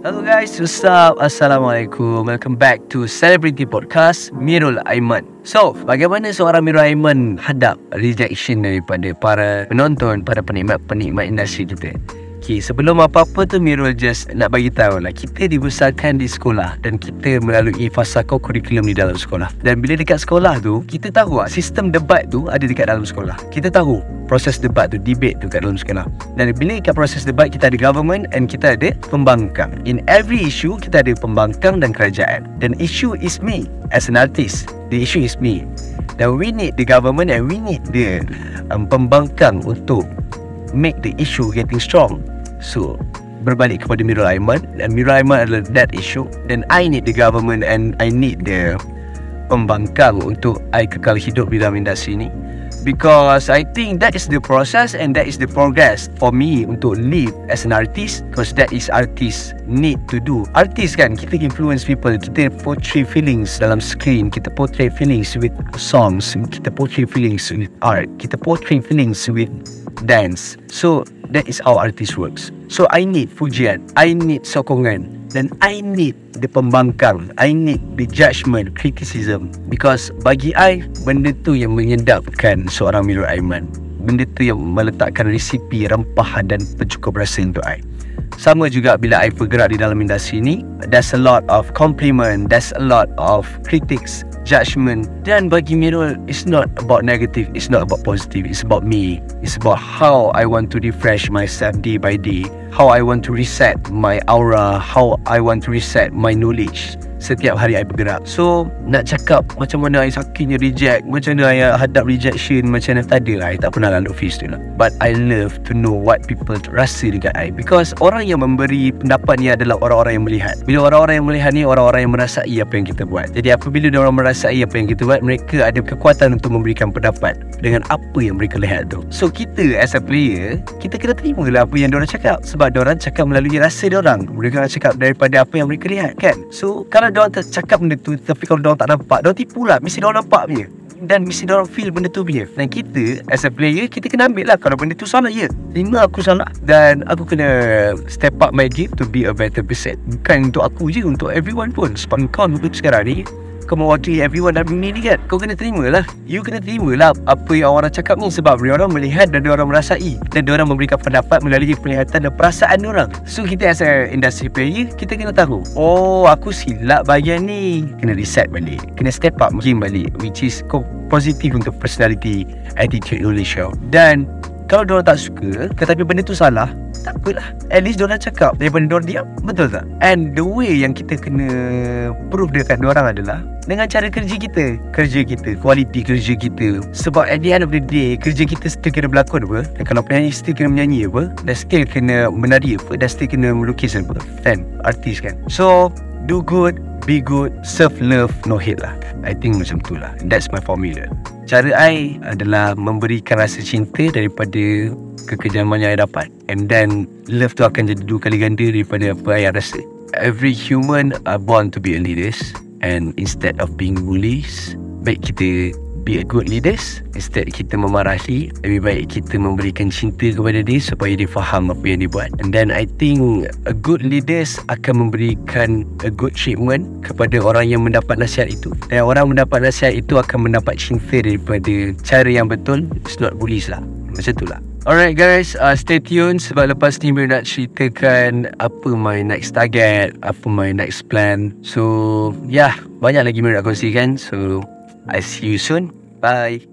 Hello guys, what's up? Assalamualaikum. Welcome back to Celebrity Podcast Mirul Aiman. So, bagaimana seorang Mirul Aiman hadap rejection daripada para penonton, para penikmat-penikmat industri kita? Okay, sebelum apa-apa tu Mirul just nak bagi tahu lah Kita dibesarkan di sekolah Dan kita melalui fasa kurikulum di dalam sekolah. Dan bila dekat sekolah tu Kita tahu lah sistem debat tu ada dekat dalam sekolah. Kita tahu proses debat tu, debate tu kat dalam sekolah. Dan bila dekat proses debat kita ada government And kita ada pembangkang. In every issue kita ada pembangkang dan kerajaan. Dan issue is me as an artist. The issue is me. Dan we need the government and we need the um, pembangkang untuk make the issue getting strong. So, berbalik kepada Mirul Aiman dan Mirul Aiman adalah that issue then I need the government and I need the pembangkang untuk I kekal hidup di dalam industri ni because I think that is the process and that is the progress for me untuk live as an artist because that is artist need to do. Artist kan kita influence people kita portray feelings dalam screen kita portray feelings with songs kita portray feelings with art kita portray feelings with dance. So that is how artist works. So I need pujian. I need sokongan. Dan I need the pembangkang. I need the judgement criticism. Because bagi I benda tu yang menyedapkan seorang Mirul Aiman. Benda tu yang meletakkan resipi rempah dan pencukup rasa untuk I. Sama juga bila I bergerak di dalam industri ni There's a lot of compliment There's a lot of critics Judgment Dan bagi Mirul It's not about negative It's not about positive It's about me. It's about how I want to refresh myself day by day. How I want to reset my aura How I want to reset my knowledge Setiap hari I bergerak. So Nak cakap Macam mana I sakitnya reject Macam mana I hadap rejection Macam mana Tak ada lah I tak pernah lalu face tu lah But I love to know What people rasa dekat I. Because orang yang memberi pendapat ni Adalah orang-orang yang melihat. Bila orang-orang yang melihat ni Orang-orang yang merasai apa yang kita buat. Jadi apabila orang merasai apa yang kita buat Mereka ada kekuatan untuk memberikan pendapat Dengan apa yang mereka lihat tu. So kita as a player Kita kena terima lah apa yang orang cakap. Sebab orang cakap melalui rasa orang. Mereka cakap daripada apa yang mereka lihat kan? So kalau diorang tak cakap benda tu Tapi kalau diorang tak nampak Diorang tipu lah. Mesti diorang nampak punya. Dan mesti diorang feel benda tu punya. Dan kita As a player Kita kena ambil lah Kalau benda tu salah ya. Terima aku salah. Dan aku kena Step up my game To be a better person. Bukan untuk aku je Untuk everyone pun. Sebab kau untuk sekarang ni kau mewakili everyone dalam dunia ni kan? Kau kena terima lah You kena terima lah Apa yang orang cakap ni Sebab orang melihat Dan orang merasai. Dan orang memberikan pendapat Melalui penglihatan dan perasaan orang. So kita as a industry player Kita kena tahu Oh aku silap bahagian ni. Kena reset balik. Kena step up game balik Which is kau positif untuk personality Attitude Indonesia Dan kalau diorang tak suka Tetapi benda tu salah Tak apalah At least diorang cakap Daripada diorang diam Betul tak? And the way yang kita kena Prove dekat diorang adalah Dengan cara kerja kita Kerja kita Quality kerja kita Sebab at the end of the day Kerja kita still kena berlakon apa Dan kalau penyanyi still kena menyanyi apa Dan still kena menari apa Dan still kena melukis apa Kan? Artis kan? So Do good Be good Self love No hate lah. I think macam tu lah. That's my formula. Cara I adalah memberikan rasa cinta daripada kekejaman yang I dapat. And then love tu akan jadi dua kali ganda daripada apa I rasa. Every human are born to be a leaders. And instead of being bullies Baik kita be a good leaders. Instead kita memarahi Lebih baik kita memberikan cinta kepada dia Supaya dia faham apa yang dia buat. And then I think A good leaders akan memberikan A good treatment Kepada orang yang mendapat nasihat itu. Dan orang mendapat nasihat itu Akan mendapat cinta daripada Cara yang betul. It's not bullies lah. Macam tu lah. Alright guys, uh, stay tuned. Sebab lepas ni Mir nak ceritakan apa my next target, apa my next plan. So, yeah, banyak lagi Mir nak kongsikan. So, I see you soon. Bye.